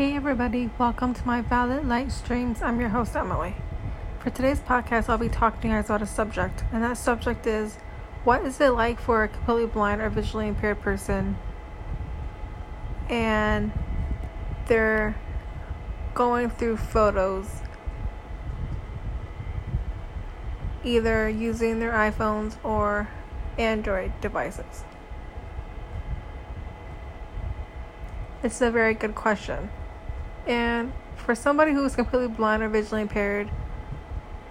Hey everybody, welcome to my Valid Light Streams. I'm your host Emily. For today's podcast, I'll be talking to you guys about a subject, and that subject is what is it like for a completely blind or visually impaired person and they're going through photos either using their iPhones or Android devices? It's a very good question. And for somebody who is completely blind or visually impaired,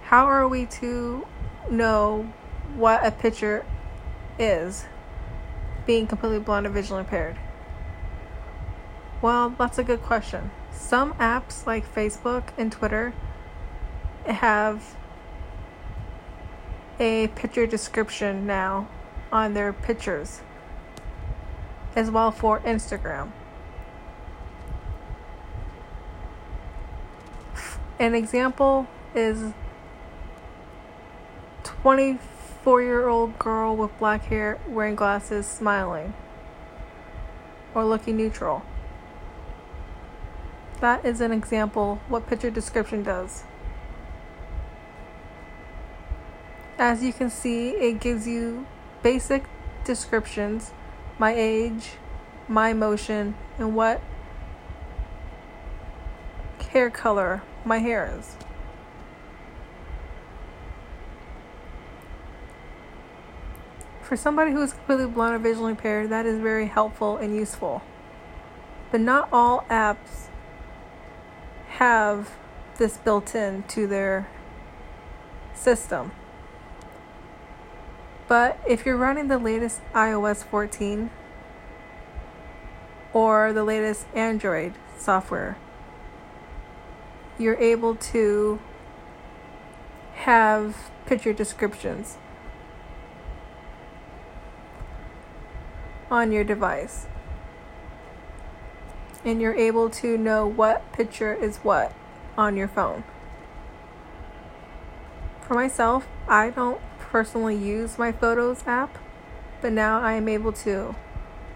how are we to know what a picture is being completely blind or visually impaired? Well, that's a good question. Some apps like Facebook and Twitter have a picture description now on their pictures as well for Instagram. An example is 24 year old girl with black hair wearing glasses smiling or looking neutral. That is an example what picture description does. As you can see, it gives you basic descriptions, my age, my emotion, and what hair color my hair is. For somebody who is completely blind or visually impaired, that is very helpful and useful. But not all apps have this built in to their system. But if you're running the latest iOS 14 or the latest Android software, you're able to have picture descriptions on your device. And you're able to know what picture is what on your phone. For myself, I don't personally use my Photos app, but now I am able to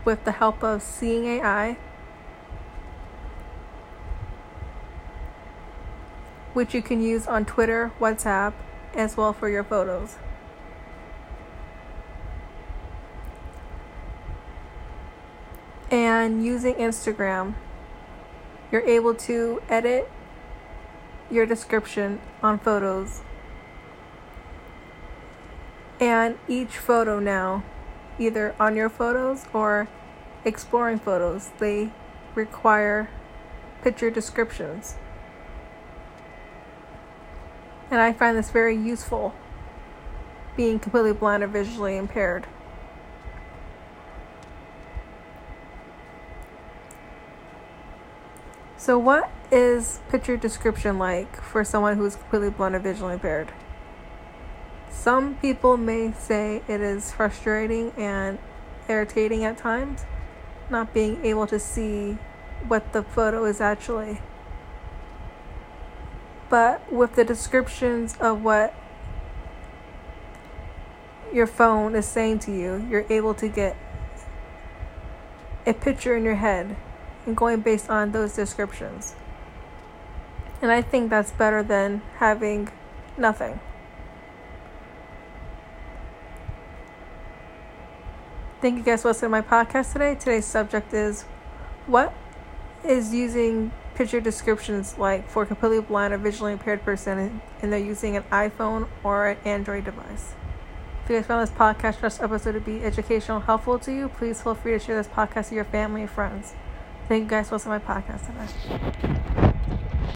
with the help of Seeing AI which you can use on Twitter, WhatsApp, as well for your photos. And using Instagram, you're able to edit your description on photos. And each photo now, either on your photos or exploring photos, they require picture descriptions and I find this very useful being completely blind or visually impaired. So, what is picture description like for someone who is completely blind or visually impaired? Some people may say it is frustrating and irritating at times, not being able to see what the photo is actually but with the descriptions of what your phone is saying to you, you're able to get a picture in your head and going based on those descriptions. And I think that's better than having nothing. Thank you guys for listening to my podcast today. Today's subject is what is using picture descriptions like for a completely blind or visually impaired person and they're using an iPhone or an Android device. If you guys found this podcast this episode to be educational helpful to you, please feel free to share this podcast with your family and friends. Thank you guys for listening to my podcast today.